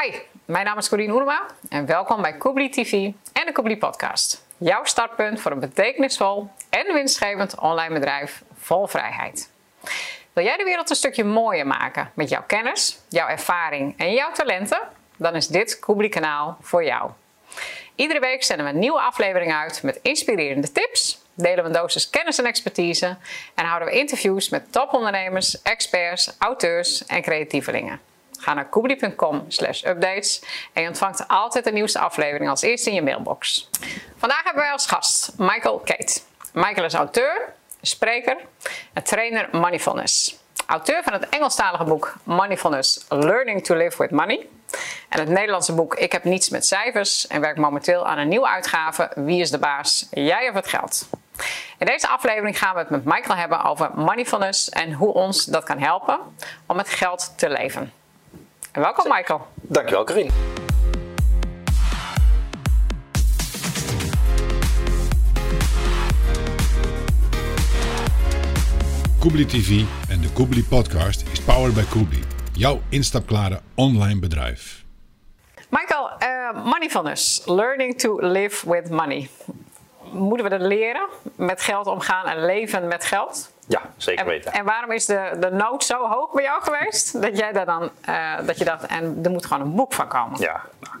Hi, mijn naam is Corine Oerma en welkom bij Koebli TV en de Koebli Podcast. Jouw startpunt voor een betekenisvol en winstgevend online bedrijf vol vrijheid. Wil jij de wereld een stukje mooier maken met jouw kennis, jouw ervaring en jouw talenten? Dan is dit Koebli kanaal voor jou. Iedere week zenden we een nieuwe aflevering uit met inspirerende tips, delen we een dosis kennis en expertise en houden we interviews met topondernemers, experts, auteurs en creatievelingen. Ga naar koebli.com slash updates en je ontvangt altijd de nieuwste aflevering als eerste in je mailbox. Vandaag hebben wij als gast Michael Kate. Michael is auteur, spreker en trainer Moneyfulness. Auteur van het Engelstalige boek Moneyfulness Learning to Live with Money. En het Nederlandse boek Ik heb niets met cijfers en werkt momenteel aan een nieuwe uitgave Wie is de baas? Jij of het geld? In deze aflevering gaan we het met Michael hebben over moneyfulness en hoe ons dat kan helpen om met geld te leven. En welkom Michael. Dankjewel Karin. Koebli TV en de Koebli Podcast is powered by Koebli, jouw instapklare online bedrijf. Michael, uh, moneyfulness, learning to live with money. Moeten we dat leren, met geld omgaan en leven met geld? Ja, zeker En, weten. en waarom is de, de nood zo hoog bij jou geweest? Dat jij daar dan, eh, dat je dat, en er moet gewoon een boek van komen. Ja, nou,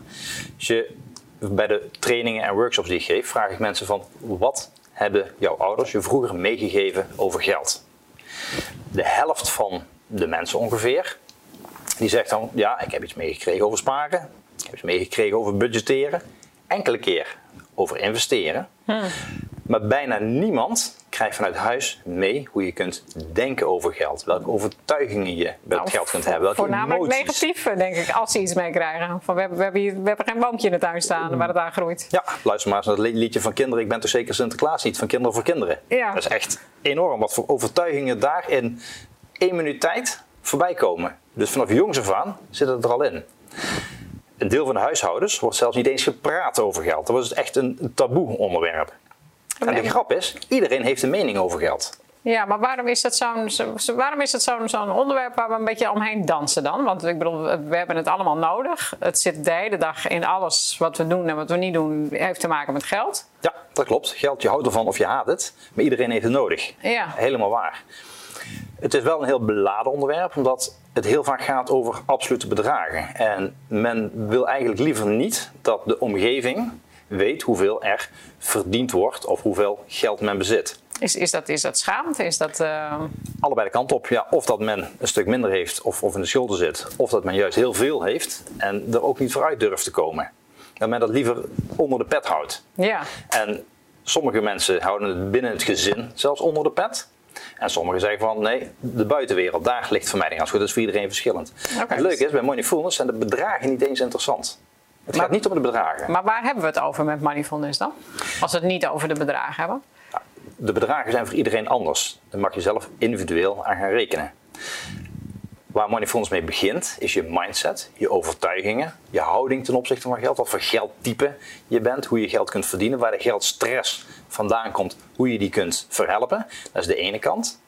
als je, bij de trainingen en workshops die ik geef, vraag ik mensen van wat hebben jouw ouders je vroeger meegegeven over geld? De helft van de mensen ongeveer, die zegt dan, ja, ik heb iets meegekregen over sparen, ik heb iets meegekregen over budgetteren, enkele keer over investeren. Maar bijna niemand krijgt vanuit huis mee hoe je kunt denken over geld. Welke overtuigingen je bij het geld kunt hebben. Welke Voornamelijk emoties. negatief, denk ik, als ze iets meekrijgen. Van, we, hebben, we, hebben hier, we hebben geen boompje in de tuin staan waar het aan groeit. Ja, luister maar eens naar het liedje van kinderen. Ik ben toch zeker Sinterklaas niet, van kinderen voor kinderen. Ja. Dat is echt enorm wat voor overtuigingen daar in één minuut tijd voorbij komen. Dus vanaf jongs af aan zit het er al in. Een deel van de huishoudens wordt zelfs niet eens gepraat over geld. Dat was het echt een taboe onderwerp. En de grap is, iedereen heeft een mening over geld. Ja, maar waarom is dat zo'n zo, zo- waarom is dat zo'n zo'n onderwerp waar we een beetje omheen dansen dan? Want ik bedoel, we hebben het allemaal nodig. Het zit de hele dag in alles wat we doen en wat we niet doen, heeft te maken met geld. Ja, dat klopt. Geld, je houdt ervan of je haat het. Maar iedereen heeft het nodig. Ja. Helemaal waar. Het is wel een heel beladen onderwerp, omdat het heel vaak gaat over absolute bedragen. En men wil eigenlijk liever niet dat de omgeving weet hoeveel er verdiend wordt of hoeveel geld men bezit. Is, is, dat, is dat schaamte? Is dat, eh, Allebei de kant op. Ja, of dat men een stuk minder heeft of, of in de schulden zit. Of dat men juist heel veel heeft en er ook niet vooruit durft te komen. Dat men dat liever onder de pet houdt. ja. En sommige mensen houden het binnen het gezin zelfs onder de pet. En sommigen zeggen van nee, de buitenwereld, daar ligt vermijding aan. Goed, dat is voor iedereen verschillend. Het leuke is, bij Moneyfulness zijn de bedragen niet eens interessant. Het Maar- gaat niet om de bedragen. Maar waar hebben we het over met moneyfulness dan? Als we het niet over de bedragen hebben. De bedragen zijn voor iedereen anders. Daar mag je zelf individueel aan gaan rekenen. Waar Moneyfulness mee begint, is je mindset, je overtuigingen, je houding ten opzichte van geld, wat voor geldtype je bent, hoe je geld kunt verdienen, waar de geldstress vandaan komt, hoe je die kunt verhelpen. Dat is de ene kant.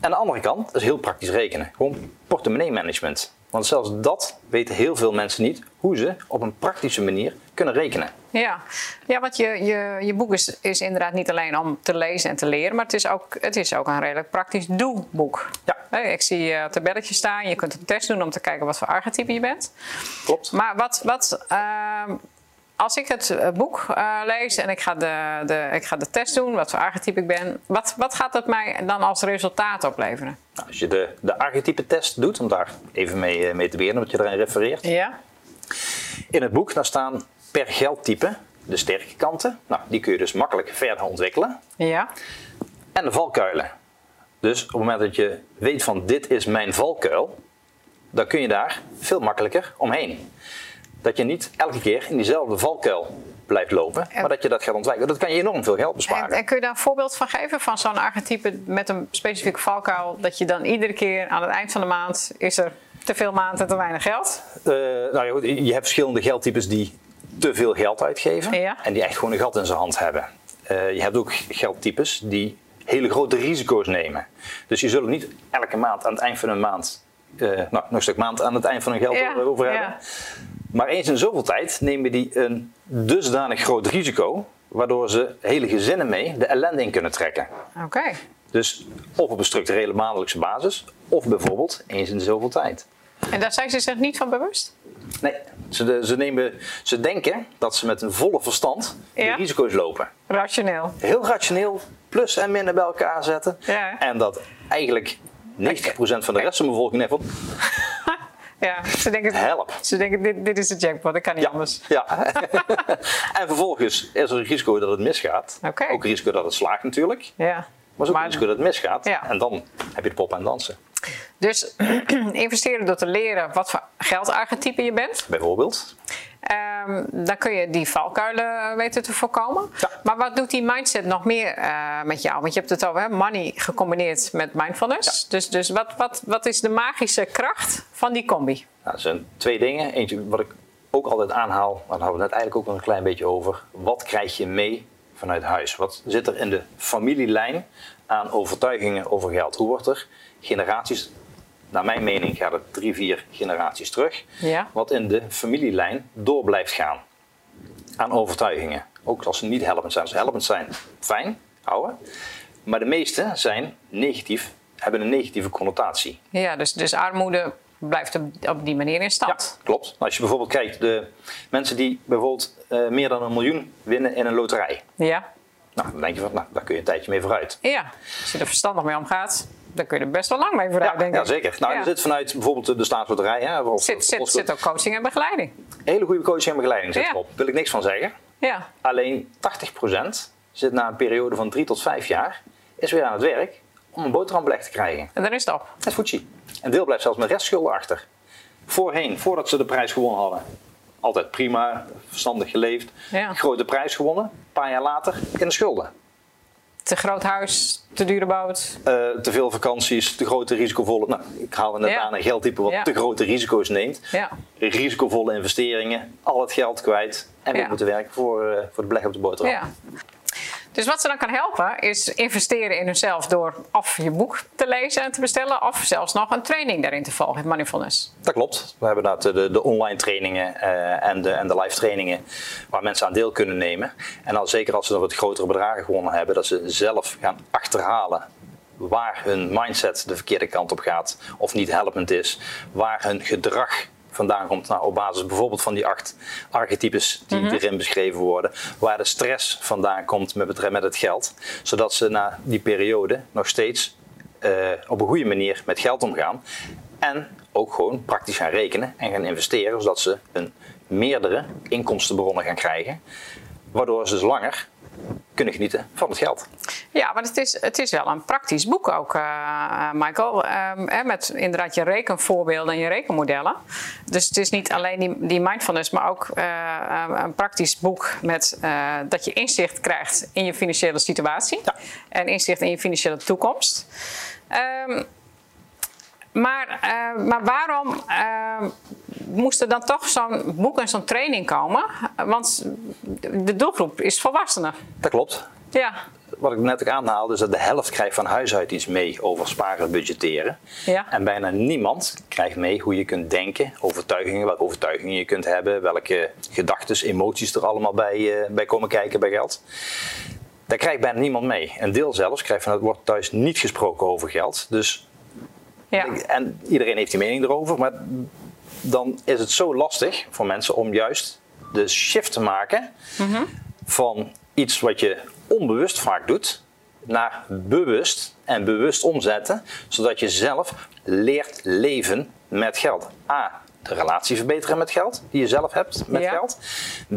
En de andere kant is heel praktisch rekenen. Gewoon portemonnee management. Want zelfs dat weten heel veel mensen niet, hoe ze op een praktische manier kunnen rekenen. Ja, ja want je, je, je boek is, is inderdaad niet alleen om te lezen en te leren, maar het is ook, het is ook een redelijk praktisch doelboek. Ja. Ik zie eh tabelletjes staan, je kunt een test doen om te kijken wat voor archetype je bent. Klopt? Maar wat, wat ehm, als ik het eh, boek eh, lees en ik ga de, de, ik ga de test doen, wat voor archetype ik ben, wat, wat gaat dat mij dan als resultaat opleveren? Nou, als je de, de archetype test doet, om daar even mee, eh, mee te beginnen, wat je erin refereert. Ja? In het boek daar staan per geldtype de sterke kanten. Nou, die kun je dus makkelijk verder ontwikkelen. Ja? En de valkuilen. Dus op het moment dat je weet van dit is mijn valkuil, dan kun je daar veel makkelijker omheen. Dat je niet elke keer in diezelfde valkuil blijft lopen, maar dat je dat gaat ontwijken. Dat kan je enorm veel geld En, besparen. en kun je daar een voorbeeld van geven van zo'n archetype met een specifieke valkuil, dat je dan iedere keer aan het eind van de maand is er te veel maand en te weinig geld? Eh, nou ja, goed, je hebt verschillende geldtypes die te veel geld uitgeven Ja. en die echt gewoon een gat in zijn hand hebben. Eh, je hebt ook geldtypes die hele grote risico's nemen. Dus je zult niet elke maand aan het eind van een maand eh, nou, nog een stuk maand aan het eind van hun geld Ja, over hebben. ja. Maar eens in zoveel tijd nemen die een dusdanig groot risico, waardoor ze hele gezinnen mee de ellende in kunnen trekken. Oké. Dus of op een structurele maandelijkse basis, of bijvoorbeeld eens in zoveel tijd. En daar zijn ze zich niet van bewust? Nee, ze, ze, nemen, ze denken dat ze met een volle verstand Ja. de risico's lopen. Rationeel. Heel rationeel plus en minnen bij elkaar zetten. Ja. En dat eigenlijk 90% van de rest van de bevolking van Ja, ze denken, help. ze denken dit, dit is de jackpot, dat kan niet Ja, anders. ja. en vervolgens is er een risico dat het misgaat. Ook een risico dat het slaagt natuurlijk. Ja. Maar is ook een risico dat het misgaat. Ja. En dan heb je de pop aan dansen. Dus investeren door te leren wat voor geldarchetype je bent. Bijvoorbeeld. Ehm, dan kun je die valkuilen weten te voorkomen. Ja. Maar wat doet die mindset nog meer eh, met jou? Want je hebt het over hè, money gecombineerd met mindfulness. Dus, dus wat, wat, wat is de magische kracht van die combi? Nou, er zijn twee dingen. Eentje wat ik ook altijd aanhaal, maar daar hadden we het net eigenlijk ook nog een klein beetje over. Wat krijg je mee vanuit huis? Wat zit er in de familielijn aan overtuigingen over geld? Hoe wordt er generaties, naar mijn mening gaat het drie, vier generaties terug, Ja. wat in de familielijn door blijft gaan aan overtuigingen. Ook als ze niet helpend zijn. Als ze helpend zijn, fijn, houden. Maar de meeste zijn negatief, hebben een negatieve connotatie. Ja, dus, dus armoede blijft op, die manier in Ja, stand. klopt. Nou, als je bijvoorbeeld kijkt, de mensen die bijvoorbeeld eh, meer dan een miljoen winnen in een loterij. Ja. Nou, dan denk je van, nou, daar kun je een tijdje mee vooruit. ja. Als je er verstandig mee omgaat, dan kun je er best wel lang mee vooruit, Ja, denk ja ik. zeker. Nou, Ja. er zit vanuit bijvoorbeeld de- staatsloterij, hè, of, Zit, zit, of- zit ook coaching en begeleiding. hele goede coaching en begeleiding zit Ja. erop. Daar wil ik niks van zeggen. Ja. Alleen 80% zit na een periode van drie tot vijf jaar, is weer aan het werk om een boterham belegd te krijgen. En dan is het op. Het voetje. Een deel blijft zelfs met restschulden achter. Voorheen, voordat ze de prijs gewonnen hadden, altijd prima, verstandig geleefd. Ja. Grote prijs gewonnen, een paar jaar later in de schulden. Te groot huis, te dure boot. Eh, te veel vakanties, te grote risicovolle. Nou, ik haalde net Ja. aan een geldtype wat Ja. te grote risico's neemt. Ja. Risicovolle investeringen, al het geld kwijt en Ja. moeten werken voor, eh, voor de beleg op de boterham. Dus wat ze dan kan helpen is investeren in hunzelf door of je boek te lezen en te bestellen of zelfs nog een training daarin te volgen in mindfulness. Dat klopt. We hebben inderdaad de, de online trainingen eh, en, de, en de live trainingen waar mensen aan deel kunnen nemen. En al zeker als ze nog wat grotere bedragen gewonnen hebben, dat ze zelf gaan achterhalen waar hun mindset de verkeerde kant op gaat of niet helpend is, waar hun gedrag vandaan komt. Nou, op basis bijvoorbeeld van die acht archetypes die erin beschreven worden, waar de stress vandaan komt met, met het geld, zodat ze na die periode nog steeds eh, op een goede manier met geld omgaan. En ook gewoon praktisch gaan rekenen en gaan investeren, zodat ze een meerdere inkomstenbronnen gaan krijgen. Waardoor ze dus langer kunnen genieten van het geld. Ja, want het is, het is wel een praktisch boek ook, eh, Michael. Ehm, hè, met inderdaad je rekenvoorbeelden en je rekenmodellen. Dus het is niet alleen die, die mindfulness, maar ook eh, een praktisch boek met eh, dat je inzicht krijgt in je financiële situatie. Ja. En inzicht in je financiële toekomst. Ehm, maar, eh, maar waarom eh, moest er dan toch zo'n boek en zo'n training komen? Want de doelgroep is volwassenen. Dat klopt. Ja, Wat ik net ook aanhaalde, is dat de helft krijgt van huis uit iets mee over sparen en budgetteren. Ja. En bijna niemand krijgt mee hoe je kunt denken, overtuigingen, welke overtuigingen je kunt hebben, welke gedachten, emoties er allemaal bij, eh, bij komen kijken bij geld. Daar krijgt bijna niemand mee. Een deel zelfs krijgt van het wordt thuis niet gesproken over geld. Dus ja. En iedereen heeft die mening erover, maar dan is het zo lastig voor mensen om juist de shift te maken van iets wat je onbewust vaak doet, naar bewust en bewust omzetten, zodat je zelf leert leven met geld. A. De relatie verbeteren met geld, die je zelf hebt met Ja. geld.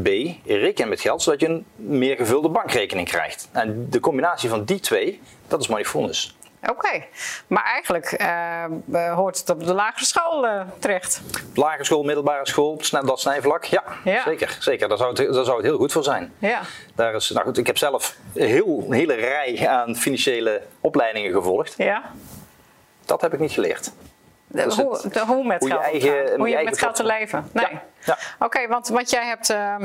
B. Rekenen met geld, zodat je een meer gevulde bankrekening krijgt. En de combinatie van die twee, dat is mindfulness. Oké, maar eigenlijk eh, hoort het op de lagere school eh, terecht. Lagere school, middelbare school, dat snijvlak, ja, Ja. zeker. zeker. Daar, zou het, daar zou het heel goed voor zijn. Ja. Daar is, nou goed, ik heb zelf een, heel, een hele rij aan financiële opleidingen gevolgd. Ja. Dat heb ik niet geleerd. De- Dus hoe, de- hoe met hoe je geld eigen- omgaan. hoe je met geld te leven. Nee. Ja, ja. Oké, want, want jij hebt, eh,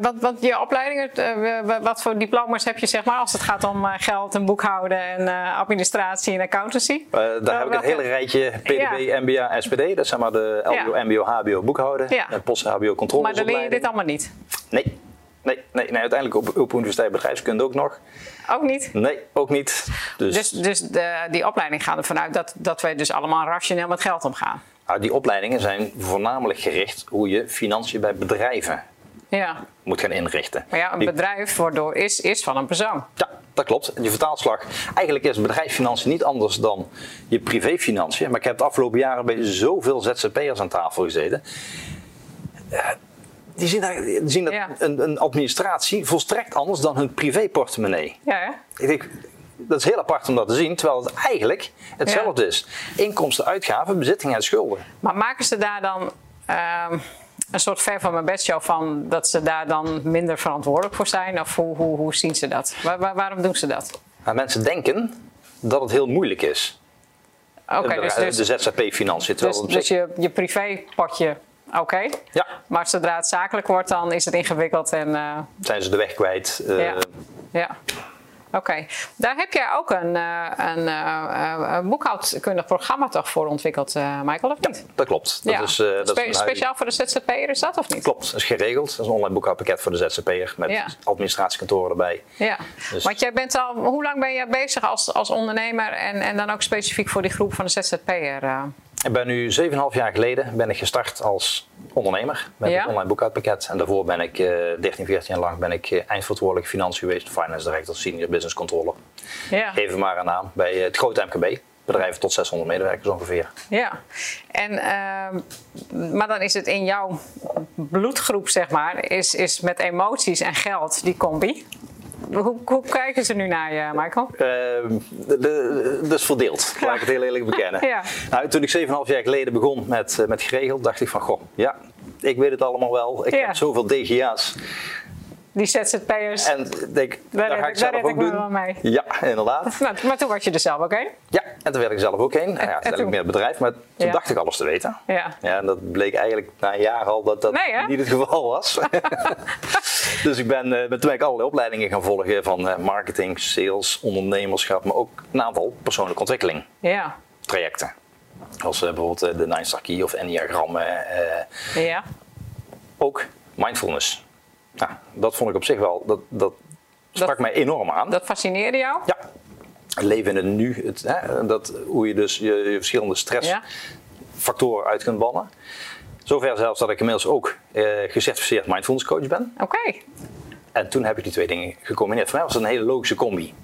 wat, wat je opleidingen, eh, wa- wat voor diploma's heb je zeg maar als het gaat om eh, geld en boekhouden en administratie en accountancy? Daar heb ik een hele rijtje PDB, MBA, SPD. Dat zijn maar de LBO, Ja. MBO, HBO boekhouden. En post HBO controle. Maar dan leer je dit allemaal niet. Nee. Nee, nee, nee, uiteindelijk op, op Universiteit Bedrijfskunde ook nog. Ook niet? Nee, ook niet. Dus, Dus, dus de, die opleiding gaat ervan uit dat, dat wij dus allemaal rationeel met geld omgaan. nou, die opleidingen zijn voornamelijk gericht hoe je financiën bij bedrijven Ja, moet gaan inrichten. maar ja, een Die- bedrijf waardoor is, is van een persoon. Ja, dat klopt. Die vertaalslag. Eigenlijk is bedrijfsfinanciën niet anders dan je privéfinanciën. Maar ik heb de afgelopen jaren bij zoveel ZZP'ers aan tafel gezeten. Die zien, daar, die zien dat Ja. een, een administratie volstrekt anders dan hun privéportemonnee. Ja? Ik denk, dat is heel apart om dat te zien, terwijl het eigenlijk hetzelfde is. Inkomsten, uitgaven, bezittingen en schulden. Maar maken ze daar dan ehm, een soort ver van mijn bedshow van dat ze daar dan minder verantwoordelijk voor zijn? Of hoe, hoe, hoe zien ze dat? Waar, waar- waarom doen ze dat? Maar mensen denken dat het heel moeilijk is. Oké, de, dus, dus, de ZZP-financiën. Dus, dus je, je privépotje, oké. Ja, Maar zodra het zakelijk wordt, dan is het ingewikkeld en eh, zijn ze de weg kwijt. eh, ja. ja. Oké, daar heb jij ook een, eh, een, een boekhoudkundig programma toch voor ontwikkeld, Michael, of niet? Dat klopt. Dat ja. is, dat is Spe- speciaal voor de ZZP'er is dat of niet? Klopt, dat is geregeld. Dat is een online boekhoudpakket voor de ZZP'er met Ja. administratiekantoren erbij. Ja, Dus- want jij bent al, hoe lang ben je bezig als, als ondernemer en, en dan ook specifiek voor die groep van de ZZP'er? Eh? Ik ben nu 7,5 jaar geleden ben ik gestart als ondernemer met Ja. het online boekhoudpakket. En daarvoor ben ik eh 13, 14 jaar lang ben ik eh, eindverantwoordelijk financiën geweest, finance director, senior business controller. Ja. Geef maar een naam bij eh, het grote MKB. Bedrijven tot 600 medewerkers ongeveer. ja. En, ehm, maar dan is het in jouw bloedgroep, zeg maar, is, is met emoties en geld die combi. Hoe, hoe kijken ze nu naar je, Michael? Ehm, Dat is verdeeld, laat ik het heel eerlijk bekennen. Ja. Nou, toen ik 7,5 jaar geleden begon met, eh, met geregeld, dacht ik van, goh, ja, ik weet het allemaal wel. Ik Ja. heb zoveel DGA's. Die ZZP'ers. En denk, Daar dat red ga ik- ik daar zelf ook ik doen. wel mee. Ja, inderdaad. Nou, maar toen was je er zelf ook heen. Ja, en toen werd ik zelf ook heen. Nou ja, en toen heb ik meer het bedrijf, maar toen Ja. dacht ik alles te weten. Ja. Ja, en dat bleek eigenlijk na een jaar al dat dat Nee, niet het geval was. dus ik ben, eh, ben toen ben ik allerlei opleidingen gaan volgen van eh, marketing, sales, ondernemerschap, maar ook een aantal persoonlijke ontwikkeling Ja. trajecten. Als eh, bijvoorbeeld eh, de Nine Star Key of Enneagrammen. eh, Ja. ook mindfulness. Nou, dat vond ik op zich wel, dat, dat sprak mij enorm aan. Dat fascineerde jou? Ja. Het leven in het nu, het, hè, dat, hoe je dus je, je verschillende stressfactoren Ja. uit kunt bannen. Zover zelfs dat ik inmiddels ook eh, gecertificeerd mindfulness coach ben. Oké. En toen heb ik die twee dingen gecombineerd. Voor mij was het een hele logische combi.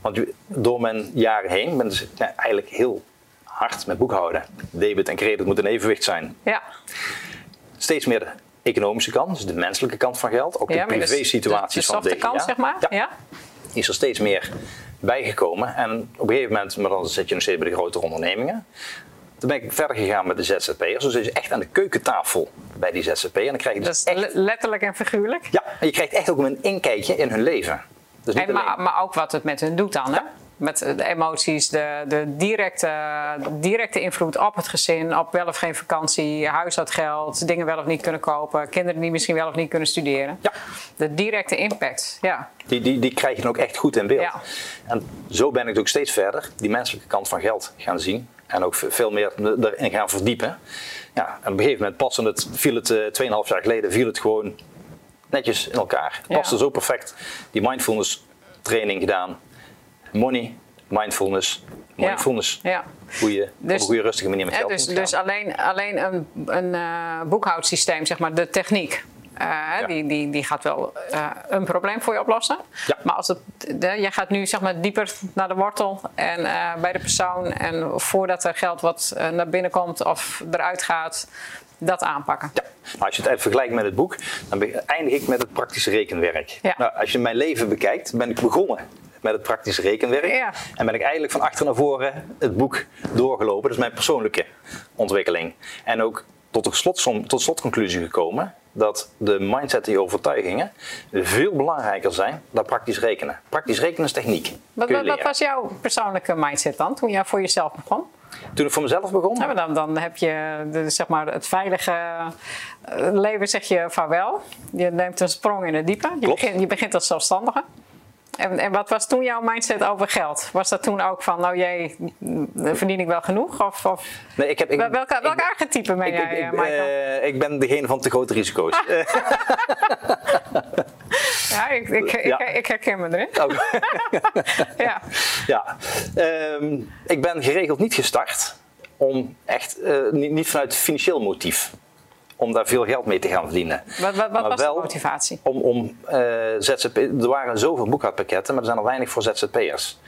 Want door mijn jaren heen ben ik dus, eigenlijk heel hard met boekhouden. Debit en credit moeten in evenwicht zijn. Ja. Steeds meer de economische kant, dus de menselijke kant van geld. Ook de ja privé-situaties de, van de kant, zeg maar. Ja, is er steeds meer bijgekomen. En op een gegeven moment, maar dan zit je nog steeds bij de grotere ondernemingen. Toen ben ik verder gegaan met de ZZP'ers. Dus zit je echt aan de keukentafel bij die ZZP. En dan krijg je Dat dus is echt... le- letterlijk en figuurlijk. Ja, en je krijgt echt ook een inkijkje in hun leven. Dus niet En, maar, maar ook wat het met hun doet dan. Hè? Ja. Met de emoties, de, de directe, directe invloed op het gezin, op wel of geen vakantie, huishoudgeld, dingen wel of niet kunnen kopen, kinderen die misschien wel of niet kunnen studeren. Ja. De directe impact, ja. Die, die, die krijg je dan ook echt goed in beeld. Ja. En zo ben ik ook steeds verder die menselijke kant van geld gaan zien. En ook veel meer erin gaan verdiepen. Ja, en op een gegeven moment paste het, viel het eh, 2,5 jaar geleden, viel het gewoon netjes in elkaar. Het Ja. paste zo perfect. Die mindfulness training gedaan. Money, mindfulness, mindfulness. Ja. Hoe je Dus- op een goede rustige manier met geld dus dus alleen, alleen een, een eh, boekhoudsysteem, zeg maar, de techniek. eh, Ja. die, die, die gaat wel eh, een probleem voor je oplossen. Ja. Maar als het, de, jij gaat nu zeg maar, dieper naar de wortel en bij de persoon. En voordat er geld wat naar binnen komt of eruit gaat, dat aanpakken. Ja. Nou, als je het even vergelijkt met het boek, dan eindig ik met het praktische rekenwerk. Ja. Nou, als je mijn leven bekijkt, ben ik begonnen met het praktische rekenwerk. Ja. En ben ik eigenlijk van achter naar voren het boek doorgelopen. Dat is mijn persoonlijke ontwikkeling. En ook tot de slotsom, tot slotconclusie gekomen dat de mindset en die overtuigingen veel belangrijker zijn dan praktisch rekenen. Praktisch rekenen is techniek. Wat, je wat, was jouw persoonlijke mindset dan, toen jij voor jezelf begon? Toen ik voor mezelf begon? Ja, dan, dan heb je de, zeg maar, het veilige eh, leven, zeg je vaarwel. Je neemt een sprong in het diepe. Je, begint, je begint als zelfstandige. En, en wat was toen jouw mindset over geld? Was dat toen ook van, nou jee, verdien ik wel genoeg? Of, of Nee, ik heb, ik, welke, welk ik- archetype ben ik, jij, ik, eh, ik, eh, ik ben degene van te grote risico's. Ja, ik, ik, ja. Ik, ik herken me erin. oh, Ja. ja. Ehm, ik ben geregeld niet gestart om echt, eh, niet, niet vanuit financieel motief, om daar veel geld mee te gaan verdienen. Wat, wat, wat was wel de motivatie? Om, om eh, ZZP, er waren zoveel boekhoudpakketten, maar er zijn er weinig voor ZZP'ers.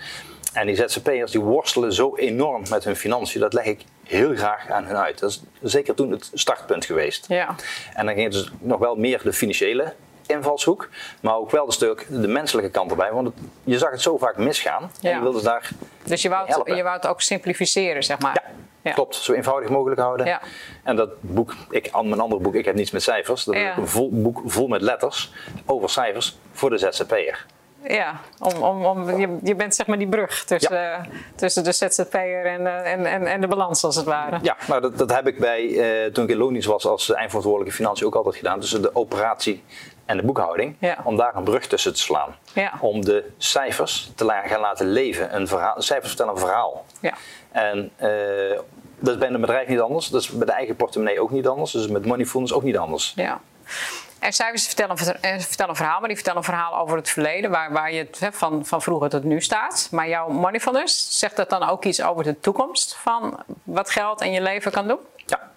En die ZZP'ers die worstelen zo enorm met hun financiën, dat leg ik heel graag aan hun uit. Dat is zeker toen het startpunt geweest. Ja. En dan ging het dus nog wel meer de financiële invalshoek, maar ook wel een stuk de menselijke kant erbij. Want het- je zag het zo vaak misgaan en je wilde daar Dus je wou, het, je wou het ook simplificeren, zeg maar. ja, Klopt, zo eenvoudig mogelijk houden. Ja. En dat boek, ik, aan mijn andere boek, ik heb niets met cijfers. Dat is Ja. een vol, boek vol met letters over cijfers voor de ZZP'er. Ja, om, om, om, je, je bent zeg maar die brug tussen, tussen de ZZP'er en, eh, en, en, en de balans, als het ware. Ja, nou dat, dat heb ik bij, eh, toen ik in Lonisch was als eindverantwoordelijke financiën ook altijd gedaan. Tussen de operatie en de boekhouding. Ja. Om daar een brug tussen te slaan. Ja. Om de cijfers te gaan laten leven. Een verhaal, cijfers vertellen een verhaal. Ja. En eh, dat is bij een bedrijf niet anders. Dat is bij de eigen portemonnee ook niet anders. Dus met Moneyfulness ook niet anders. Ja. En cijfers vertellen, eh, vertellen een verhaal, maar die vertellen een verhaal over het verleden, waar, waar je het, hè, van, van vroeger tot nu staat. Maar jouw Moneyfulness, zegt dat dan ook iets over de toekomst van wat geld en je leven kan doen? Ja,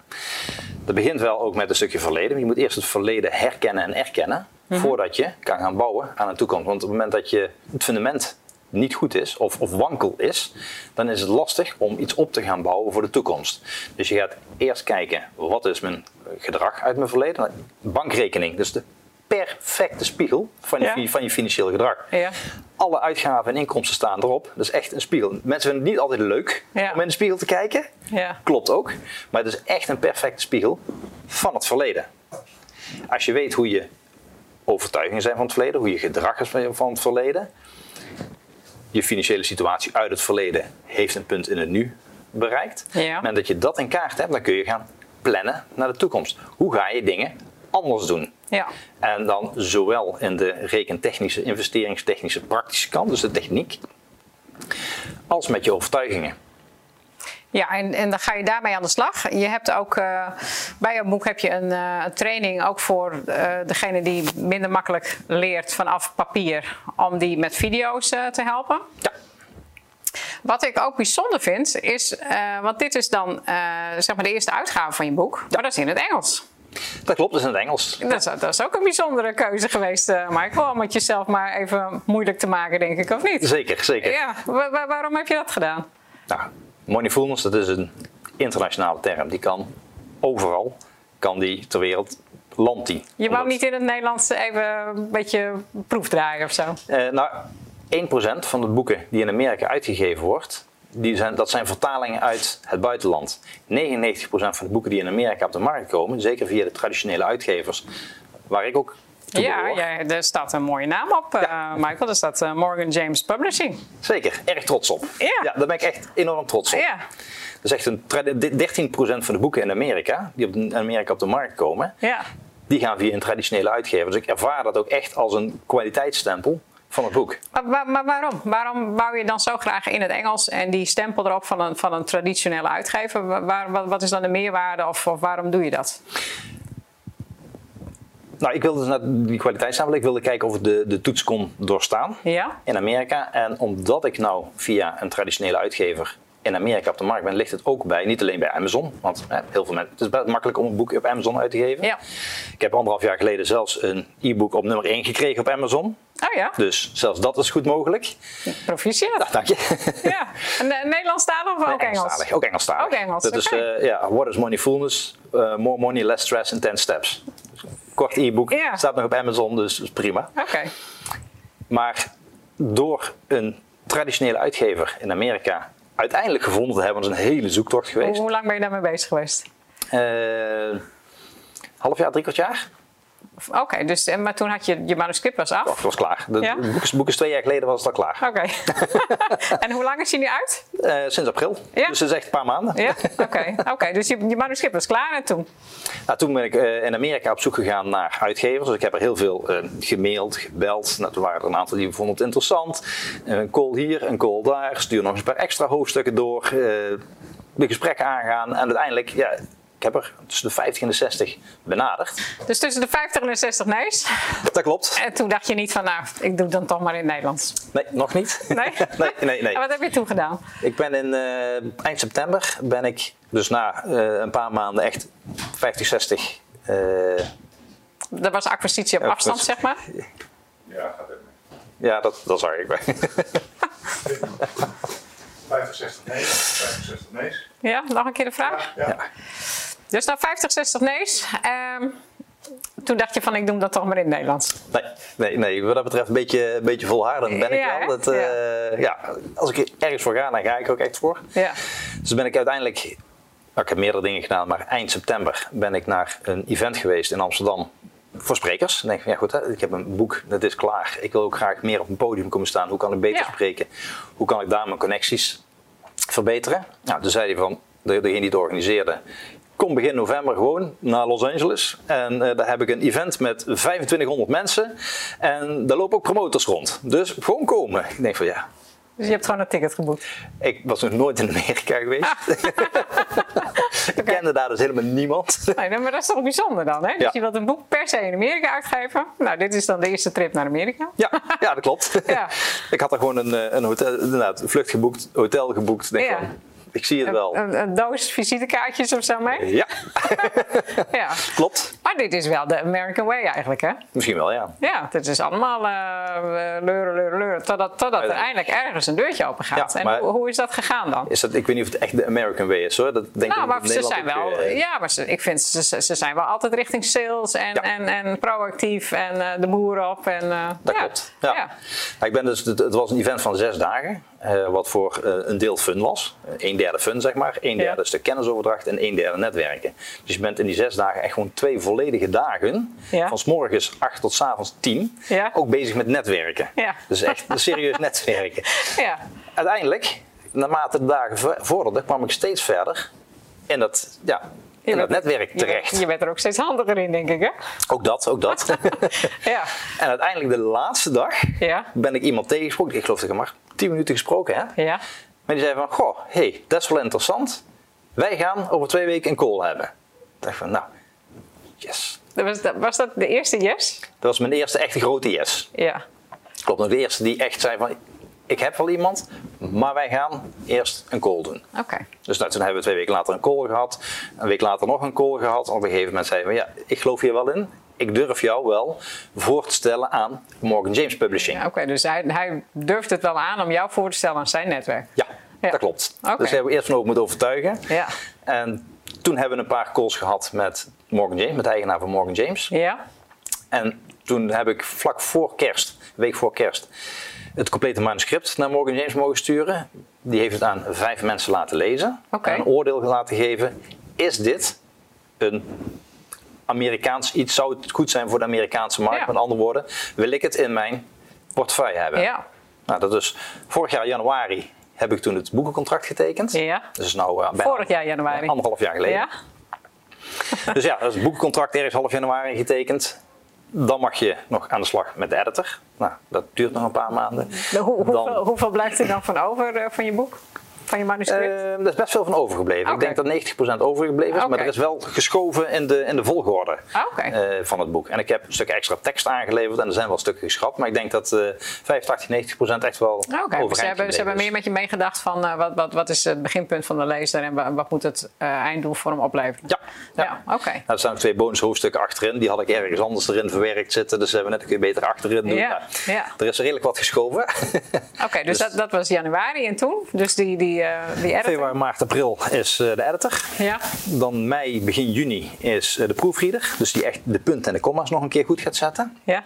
dat begint wel ook met een stukje verleden. Je moet eerst het verleden herkennen en erkennen voordat je kan gaan bouwen aan de toekomst. Want op het moment dat je het fundament niet goed is of, of wankel is, dan is het lastig om iets op te gaan bouwen voor de toekomst. Dus je gaat eerst kijken, wat is mijn gedrag uit mijn verleden? Bankrekening, dus de perfecte spiegel van je, Ja. van je financieel gedrag. Ja. Alle uitgaven en inkomsten staan erop. Dat is echt een spiegel. Mensen vinden het niet altijd leuk Ja. om in de spiegel te kijken. Ja. Klopt ook. Maar het is echt een perfecte spiegel van het verleden. Als je weet hoe je overtuigingen zijn van het verleden, hoe je gedrag is van het verleden, je financiële situatie uit het verleden heeft een punt in het nu bereikt. Ja. moment dat je dat in kaart hebt, dan kun je gaan plannen naar de toekomst. Hoe ga je dingen anders doen? Ja. En dan zowel in de rekentechnische, investeringstechnische, praktische kant, dus de techniek, als met je overtuigingen. Ja, en, en dan ga je daarmee aan de slag. Je hebt ook eh, bij jouw boek heb je een, eh, training ook voor eh, degene die minder makkelijk leert vanaf papier, om die met video's te helpen. Ja. Wat ik ook bijzonder vind, is, want dit is dan zeg maar de eerste uitgave van je boek, maar dat is in het Engels. Dat klopt, dat is in het Engels. Dat is, dat is ook een bijzondere keuze geweest, Michael, om het jezelf maar even moeilijk te maken, denk ik, of niet? Zeker, zeker. Ja, wa- wa- waarom heb je dat gedaan? Nou, Moneyfulness, dat is een internationale term. Die kan overal, kan die ter wereld, landt die. Je wou niet in het Nederlands even een beetje proefdraaien of zo? Eh, nou, 1% van de boeken die in Amerika uitgegeven wordt, die zijn, dat zijn vertalingen uit het buitenland. 99% van de boeken die in Amerika op de markt komen, zeker via de traditionele uitgevers, waar ik ook Ja, ja, er staat een mooie naam op, eh, Michael. Er staat eh, Morgan James Publishing. Zeker, erg trots op. Ja. daar ben ik echt enorm trots op. Ja, Dat is echt een, tra- 13% van de boeken in Amerika, die op in Amerika op de markt komen, ja. die gaan via een traditionele uitgever. Dus ik ervaar dat ook echt als een kwaliteitsstempel van het boek. Maar, maar, waarom? Waarom bouw je dan zo graag in het Engels en die stempel erop van een, van een traditionele uitgever? Wa- Waar, wat, wat is dan de meerwaarde of, of waarom doe je dat? Nou, ik wilde dus naar die kwaliteitsstempel, ik wilde kijken of ik de, de toets kon doorstaan Ja? in Amerika. En omdat ik nou via een traditionele uitgever in Amerika op de markt ben, ligt het ook bij, niet alleen bij Amazon. Want hè, heel veel mensen, het is best makkelijk om een boek op Amazon uit te geven. Ja. Ik heb anderhalf jaar geleden zelfs een e-book op nummer 1 gekregen op Amazon. Oh ja, Dus zelfs dat is goed mogelijk. proficiat. Dank je. Ja. En, eh, Nederlandstalig of ook Engels? Engelstalig, Ook Engelstalig. Ook Engels, Dat is, eh, ja, What is Moneyfulness? Uh, more money, less stress in 10 steps. Kort e-book, Ja. staat nog op Amazon, dus is prima. Oké. Maar door een traditionele uitgever in Amerika uiteindelijk gevonden te hebben, dat is een hele zoektocht geweest. hoe lang ben je daarmee bezig geweest? Eh, half jaar, drie kwart jaar. Oké, dus, en- maar toen had je je manuscript was af. Oh, het was klaar. De, Ja? het boek, is, het boek is twee jaar geleden was het al klaar. Oké. en hoe lang is hij nu uit? Eh, sinds april. Ja? Dus het is echt een paar maanden. Ja, oké. Oké, dus je, je manuscript was klaar en toen? Nou, toen ben ik eh, in Amerika op zoek gegaan naar uitgevers. Dus ik heb er heel veel eh, gemaild, gebeld. Nou, toen waren er een aantal die vonden het interessant. Een call hier, een call daar. Stuur nog eens een paar extra hoofdstukken door. eh, de gesprekken aangaan. En uiteindelijk, ja, ik heb er tussen de 50 en de 60 benaderd. Dus tussen de 50 en de 60 neus. Dat klopt. En toen dacht je niet van, nou, ik doe het dan toch maar in het Nederlands. Nee, nog niet. Nee? nee, nee, nee. En wat heb je toen gedaan? Ik ben in eh, eind september ben ik dus na eh, een paar maanden echt 50, 60. eh, Dat was acquisitie op afstand, zeg maar. Ja, gaat even mee. ja, dat, dat zag ik bij. 50, 60 nees. 50, 60 nees. Ja, nog een keer de vraag. Ja. Dus na 50, 60 neus. ehm, toen dacht je van, ik doe dat toch maar in het Nederlands. Nee, nee, nee, wat dat betreft een beetje, een beetje volhardend ben ik Ja, wel. Dat, eh, ja. als ik ergens voor ga, dan ga ik ook echt voor. Ja. Dus ben ik uiteindelijk, nou, ik heb meerdere dingen gedaan, maar eind september ben ik naar een event geweest in Amsterdam voor sprekers. Dan denk ik van ja goed, hè, ik heb een boek, dat is klaar. Ik wil ook graag meer op een podium komen staan. Hoe kan ik beter Ja. spreken? Hoe kan ik daar mijn connecties verbeteren? Nou, toen zei hij van, de, degene die het organiseerde, kom begin november gewoon naar Los Angeles. En eh, daar heb ik een event met 2500 mensen. En daar lopen ook promotors rond. Dus gewoon komen. Ik denk van ja, Dus je hebt gewoon een ticket geboekt. ik was nog nooit in Amerika geweest. ik kende daar dus helemaal niemand. Nee, maar dat is toch bijzonder dan, hè? Dus Ja. je wilt een boek per se in Amerika uitgeven. Nou, dit is dan de eerste trip naar Amerika. Ja, ja dat klopt. Ja. ik had er gewoon een, eh, een hotel, inderdaad, vlucht geboekt, hotel geboekt. Ik Denk Ja. van, ik zie het wel. Een, een doos visitekaartjes of zo mee. Ja, Ja. klopt. Maar dit is wel de American way eigenlijk, hè? Misschien wel, ja. Ja, het is allemaal eh, leuren, leuren, leuren. Totdat, totdat er eindelijk ergens een deurtje open gaat. Ja, en hoe, hoe is dat gegaan dan? Is dat, ik weet niet of het echt de American way is hoor. Dat denk Nou, ik maar ze zijn wel, eh, ja, maar ze, ik vind ze, ze zijn wel altijd richting sales en, Ja. en, en proactief en eh, de boer op. En, eh, Dat klopt. Ja. Ja. Nou, ik ben dus, het, het was een event van zes dagen, eh, wat voor eh, een deel fun was. Eh, een derde fun, zeg maar. Een Ja. derde stuk kennisoverdracht en een derde netwerken. Dus je bent in die zes dagen echt gewoon twee volledige dagen, Ja. van s morgens 8 tot s avonds 10, Ja. ook bezig met netwerken. Dus echt serieus netwerken. Ja. Uiteindelijk, naarmate de dagen vorderden, kwam ik steeds verder in dat, ja, in dat netwerk je terecht. bent- Je bent er ook steeds handiger in, denk ik, hè? Ook dat, ook dat. Ja. en uiteindelijk de laatste dag ben ik iemand tegengesproken. Ik geloof dat ik hem maar 10 minuten gesproken heb. Ja. Maar die zei van, goh, hey, dat is wel interessant. Wij gaan over twee weken een call hebben. Ik dacht van, nou, yes. Dat Was dat, was dat de eerste yes? Dat was mijn eerste echte grote yes. Ja. Klopt, nog de eerste die echt zei van, ik heb wel iemand, maar wij gaan eerst een call doen. Oké. Dus nou, toen hebben we twee weken later een call gehad. Een week later nog een call gehad. Op een gegeven moment zei van, ja, ik geloof hier wel in. Ik durf jou wel voor te stellen aan Morgan James Publishing. Ja, Oké, dus hij, hij durft het wel aan om jou voor te stellen aan zijn netwerk. Ja, Ja. dat klopt. Oké. Dus hebben we eerst van over moeten overtuigen. Ja. En toen hebben we een paar calls gehad met Morgan James, met de eigenaar van Morgan James. Ja. En toen heb ik vlak voor kerst, week voor kerst, het complete manuscript naar Morgan James mogen sturen. Die heeft het aan vijf mensen laten lezen. En een oordeel laten geven. Is dit een Amerikaans iets? Zou het goed zijn voor de Amerikaanse markt? Ja. Met andere woorden, wil ik het in mijn portefeuille hebben? Ja. Nou, dat is vorig jaar januari heb ik toen het boekencontract getekend. Ja. Dat is nou bijna Vorig jaar januari. anderhalf jaar geleden. Ja. Dus ja, dat is het boekencontract ergens half januari getekend. Dan mag je nog aan de slag met de editor. Nou, dat duurt nog een paar maanden. Dan- hoeveel, hoeveel blijft er dan van over eh, van je boek? Van je manuscript? Eh, er is best veel van overgebleven. Ik denk dat 90% overgebleven is, maar er is wel geschoven in de, in de volgorde eh, van het boek. En ik heb een stuk extra tekst aangeleverd en er zijn wel stukken geschrapt, maar ik denk dat eh 85, 90% echt wel dus overeind ze hebben, ze hebben meer met je meegedacht van eh, wat, wat, wat is het beginpunt van de lezer en wa- wat moet het eh, einddoel voor hem opleveren? Ja, ja. Ja, oké. Nou, er staan twee bonushoofdstukken achterin. Die had ik ergens anders erin verwerkt zitten. Dus hebben we net een keer beter achterin doen. Ja, Nou, ja. Er is redelijk wat geschoven. Oké, dus, dat, dat was januari en toen? Dus die, die, eh editor? Februari, maart, april is eh, de editor. Ja, Dan mei, begin juni is eh, de proefreader. Dus die echt de punten en de comma's nog een keer goed gaat zetten. ja.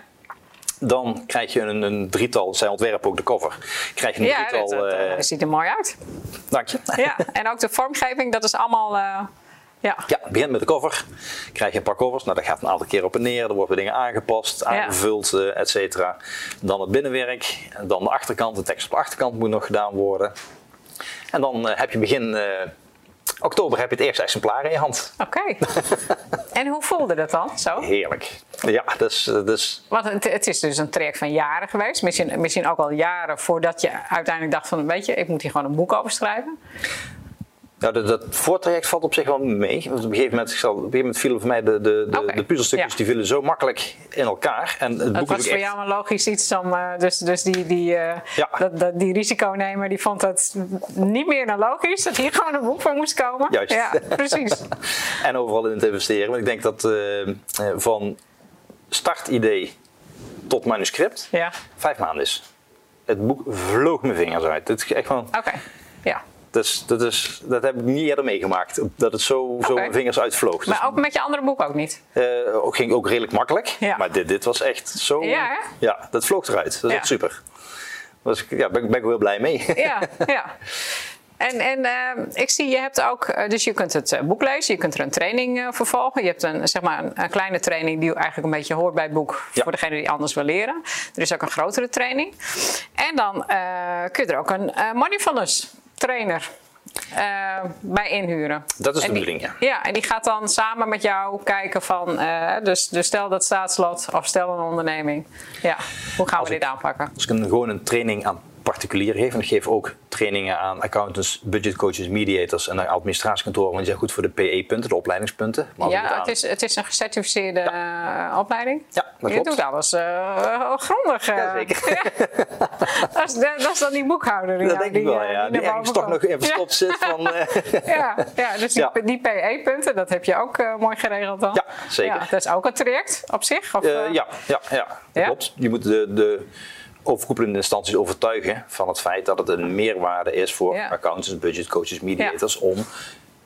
Dan krijg je een, een drietal, zij ontwerpen ook de cover. Krijg je een Ja, drietal, dat, dat, ziet er mooi uit. dank je. Ja, en ook de vormgeving, dat is allemaal... eh, Ja. Ja, begint met de cover. Krijg je een paar covers. Nou, dat gaat een aantal keer op en neer. Er worden dingen aangepast, aangevuld, uh, et cetera. Dan het binnenwerk. Dan de achterkant. De tekst op de achterkant moet nog gedaan worden. En dan uh, heb je begin uh, oktober heb je het eerste exemplaar in je hand. Oké. Okay. en hoe voelde dat dan? Zo? Heerlijk. Ja, dus... dus... Want het, het, is dus een traject van jaren geweest. Misschien, misschien ook al jaren voordat je uiteindelijk dacht van... weet je, ik moet hier gewoon een boek over schrijven. Nou, dat, dat voortraject valt op zich wel mee. Want op een gegeven moment, op een gegeven moment vielen voor mij de, de, de, okay. de puzzelstukjes ja. die vielen zo makkelijk in elkaar. En het, het was voor jou een logisch iets om. Uh, dus dus die, die, uh, ja. dat, dat, die risiconemer die vond het niet meer dan logisch dat hier gewoon een boek van moest komen. Juist. Ja, precies. en overal in het investeren. Want ik denk dat uh, van startidee tot manuscript ja. vijf maanden is. Het boek vloog mijn vingers uit. Het is echt gewoon. Okay. Dus dat, is, dat heb ik niet eerder meegemaakt. Dat het zo, okay. zo mijn vingers uitvloog. Maar ook met je andere boek ook niet? Uh, ging ook redelijk makkelijk. Ja. Maar dit, dit was echt zo... Ja, hè? ja dat vloog eruit. Dat is Ja. echt super. Dus ja, ben, ben ik wel blij mee. Ja, ja. En, en eh, ik zie, je hebt ook, eh, dus je kunt het boek lezen, je kunt er een training uh, vervolgen. Je hebt een, zeg maar een, een, kleine training die eigenlijk een beetje hoort bij het boek Ja. voor degene die anders wil leren. Er is ook een grotere training. En dan kun je er ook een eh mindfulness trainer eh, bij inhuren. Dat is de bedoeling, ja. Ja, en die gaat dan samen met jou kijken van, eh, dus, dus stel dat staatslot of stel een onderneming. Ja, hoe gaan Als we ik- dit aanpakken? Als ik een, gewoon een training aan particulieren geef, en ik geef ook trainingen aan accountants, budgetcoaches, mediators en administratiekantoren, want die zijn goed voor de PE-punten, de opleidingspunten. Maar Ja, aan- het is, het is een gecertificeerde eh, opleiding. Ja, dat je klopt. doet alles eh, grondig. eh. Ja, zeker. dat, is, dat is dan die boekhouder. dat jou denk ik wel, ja. Die ergens boven toch nog even verstopt zit van... Ja, ja, ja, dus die, Ja. die PE-punten, dat heb je ook mooi geregeld dan. Ja, zeker. dat is ook een traject op zich? Of, ja, ja, ja, Ja? klopt. Je moet de, de overkoepelende instanties overtuigen van het feit dat het een meerwaarde is voor Ja. accountants, budgetcoaches, mediators om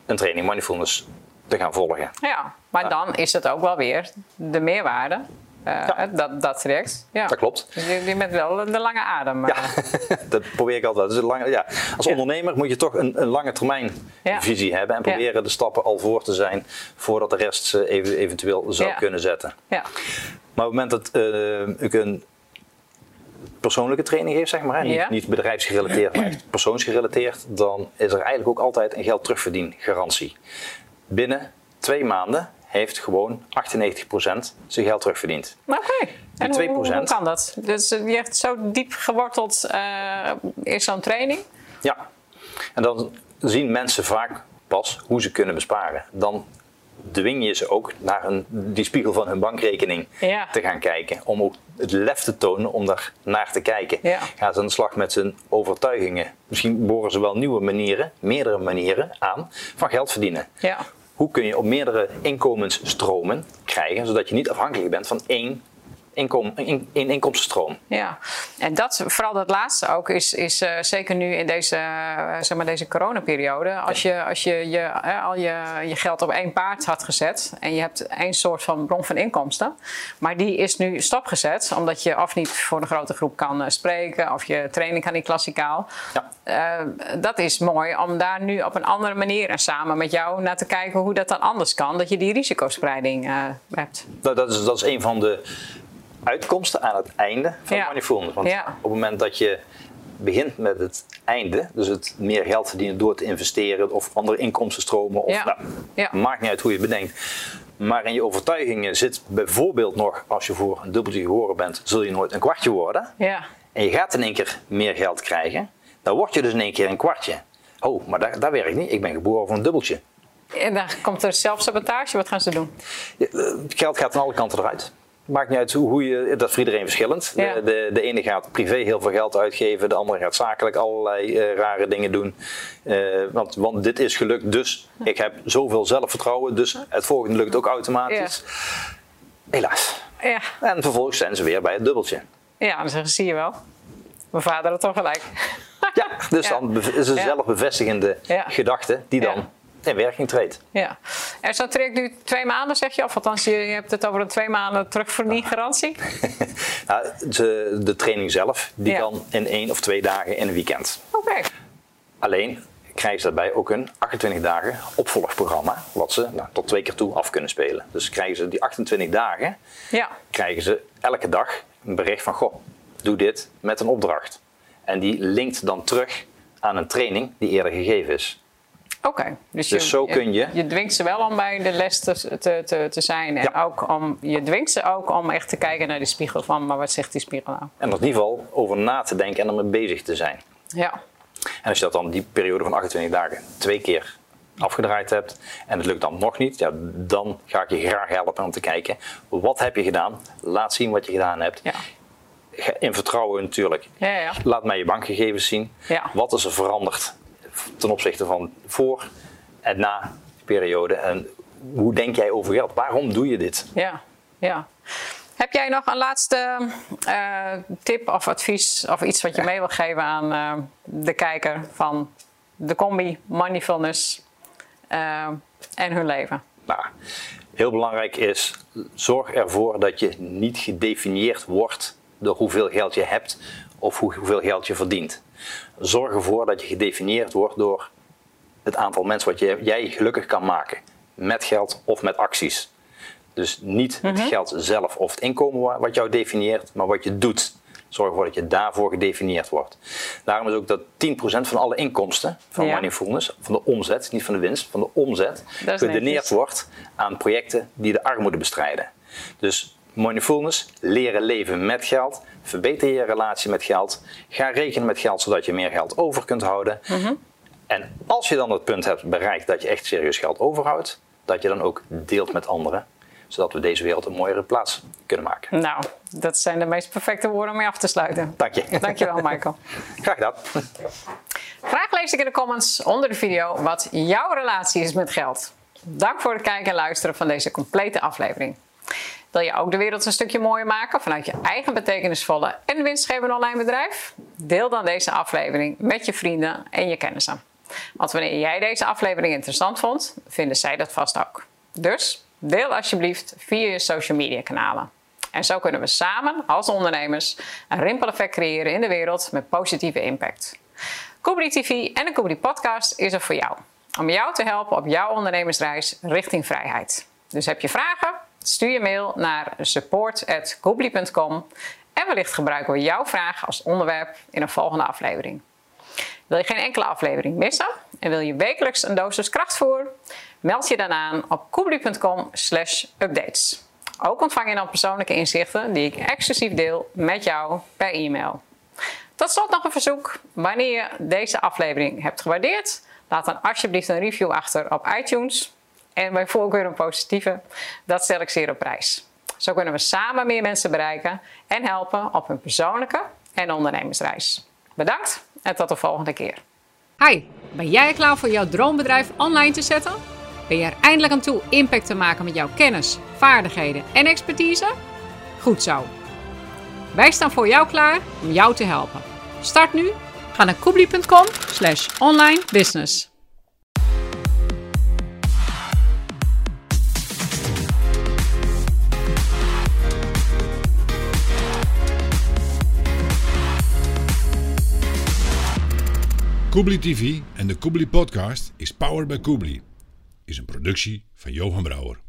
een training mindfulness te gaan volgen. Ja, maar dan is het ook wel weer de meerwaarde. Ja. dat, dat traject. Ja. Dat klopt. Dus je, je bent wel de lange adem. Ja, eh. dat probeer ik altijd. Dus lange, ja. Als ondernemer moet je toch een, een lange termijn visie hebben en proberen de stappen al voor te zijn voordat de rest even, eventueel zou kunnen zetten. ja. Maar op het moment dat eh, ik een persoonlijke training geef, zeg maar, hè, niet, niet bedrijfsgerelateerd, maar echt persoonsgerelateerd, dan is er eigenlijk ook altijd een geld terugverdiengarantie. Binnen twee maanden heeft gewoon 98% zijn geld terugverdiend. Oké. En hoe, 2%. hoe, hoe kan dat? Dus eh, je hebt zo diep geworteld eh in zo'n training? Ja, en dan zien mensen vaak pas hoe ze kunnen besparen. Dan dwing je ze ook naar die spiegel van hun bankrekening Ja. te gaan kijken. Om ook het lef te tonen om daar naar te kijken. Ja. Gaan ze aan de slag met hun overtuigingen. Misschien boren ze wel nieuwe manieren, meerdere manieren aan van geld verdienen. Ja. Hoe kun je op meerdere inkomensstromen krijgen, zodat je niet afhankelijk bent van één, inkom, één, één inkomstenstroom. Ja, en dat, vooral dat laatste ook, is, is eh, zeker nu in deze, eh, zeg maar deze coronaperiode. Als je, als je, je al je, je geld op één paard had gezet en je hebt één soort van bron van inkomsten, maar die is nu stopgezet omdat je of niet voor een grote groep kan eh, spreken of je training kan niet klassikaal. Ja. Dat is mooi om daar nu op een andere manier en samen met jou naar te kijken hoe dat dan anders kan. Dat je die risicospreiding hebt. Dat, dat, is, dat is een van de uitkomsten aan het einde van Ja. Mindfulness. Want Ja. op het moment dat je begint met het einde, dus het meer geld verdienen door te investeren of andere inkomstenstromen, of, Ja. nou, maakt niet uit hoe je het bedenkt. Maar in je overtuigingen zit bijvoorbeeld nog, als je voor een dubbeltje geboren bent, zul je nooit een kwartje worden. Ja, En je gaat in één keer meer geld krijgen, dan word je dus in één keer een kwartje. Oh, maar dat, dat werkt niet. Ik ben geboren voor een dubbeltje. en dan komt er zelfsabotage. Wat gaan ze doen? Eh, Het geld gaat aan alle kanten eruit. Maakt niet uit hoe, je, dat is voor iedereen verschillend. Ja. De, de, de ene gaat privé heel veel geld uitgeven, de andere gaat zakelijk allerlei eh, rare dingen doen. Eh, want, want dit is gelukt, dus ik heb zoveel zelfvertrouwen, dus het volgende lukt ook automatisch. Helaas. Ja, En vervolgens zijn ze weer bij het dubbeltje. ja dan zeggen ze, zie je wel. Mijn vader had toch gelijk. Ja, dus dan is een zelfbevestigende gedachte die dan in werking treedt. Ja. En zo'n traject nu twee maanden, zeg je? Of althans, je, hebt het over een twee maanden terugverdiengarantie? Nou, de, de training zelf, die Ja. kan in één of twee dagen in een weekend. Oké. Alleen krijgen ze daarbij ook een 28 dagen opvolgprogramma, wat ze nou, tot twee keer toe af kunnen spelen. Dus krijgen ze die 28 dagen, Ja. krijgen ze elke dag een bericht van, goh, doe dit met een opdracht. En die linkt dan terug aan een training die eerder gegeven is. Oké, dus, Dus zo kun je- Je dwingt ze wel om bij de les te, te, te, te zijn. En Ja. ook om, je dwingt ze ook om echt te kijken naar de spiegel van, maar wat zegt die spiegel nou? En in ieder geval over na te denken en ermee bezig te zijn. Ja, En als je dat dan die periode van 28 dagen twee keer afgedraaid hebt en het lukt dan nog niet, ja, dan ga ik je graag helpen om te kijken wat heb je gedaan. Laat zien wat je gedaan hebt. ja, In vertrouwen natuurlijk. ja, ja. Laat mij je bankgegevens zien. Ja. Wat is er veranderd ten opzichte van voor en na de periode? En hoe denk jij over geld? Waarom doe je dit? ja, ja. Heb jij nog een laatste eh, tip of advies of iets wat je mee wil geven aan eh, de kijker van de combi, mindfulness eh, en hun leven? Nou, heel belangrijk is, zorg ervoor dat je niet gedefinieerd wordt door hoeveel geld je hebt of hoe- hoeveel geld je verdient. Zorg ervoor dat je gedefinieerd wordt door het aantal mensen wat je, jij gelukkig kan maken. Met geld of met acties. Dus niet het geld zelf of het inkomen wa- wat jou definieert, maar wat je doet. Zorg ervoor dat je daarvoor gedefinieerd wordt. Daarom is ook dat 10% van alle inkomsten van Ja. Mindfulness, van de omzet, niet van de winst, van de omzet, gedoneerd wordt aan projecten die de armoede bestrijden. Dus mindfulness, leren leven met geld, verbeter je relatie met geld, ga rekenen met geld zodat je meer geld over kunt houden. Mhm. En als je dan het punt hebt bereikt dat je echt serieus geld overhoudt, dat je dan ook deelt met anderen, zodat we deze wereld een mooiere plaats kunnen maken. Nou, dat zijn de meest perfecte woorden om mee af te sluiten. Dank je. Dankjewel, Michael. Graag gedaan. Graag lees ik in de comments onder de video wat jouw relatie is met geld. Dank voor het kijken en luisteren van deze complete aflevering. Wil je ook de wereld een stukje mooier maken vanuit je eigen betekenisvolle en winstgevende online bedrijf? Deel dan deze aflevering met je vrienden en je kennissen. Want wanneer jij deze aflevering interessant vond, vinden zij dat vast ook. Dus deel alsjeblieft via je social media kanalen. En zo kunnen we samen als ondernemers een rimpeleffect creëren in de wereld met positieve impact. Kubri TV en de Kubri Podcast is er voor jou. Om jou te helpen op jouw ondernemersreis richting vrijheid. Dus heb je vragen? Stuur je mail naar support.kubli.com en wellicht gebruiken we jouw vraag als onderwerp in een volgende aflevering. Wil je geen enkele aflevering missen en wil je wekelijks een dosis krachtvoer? Meld je dan aan op slash updates. Ook ontvang je dan persoonlijke inzichten die ik exclusief deel met jou per e-mail. Tot slot nog een verzoek. Wanneer je deze aflevering hebt gewaardeerd, laat dan alsjeblieft een review achter op iTunes. En bij voorkeur een positieve. Dat stel ik zeer op prijs. Zo kunnen we samen meer mensen bereiken en helpen op hun persoonlijke en ondernemersreis. Bedankt en tot de volgende keer. Hi, ben jij klaar voor jouw droombedrijf online te zetten? Ben je er eindelijk aan toe impact te maken met jouw kennis, vaardigheden en expertise? Goed zo. Wij staan voor jou klaar om jou te helpen. Start nu. Ga naar koebli.com slash online business. Koebli TV en de Koebli Podcast is powered by Koebli. Is een productie van Johan Brouwer.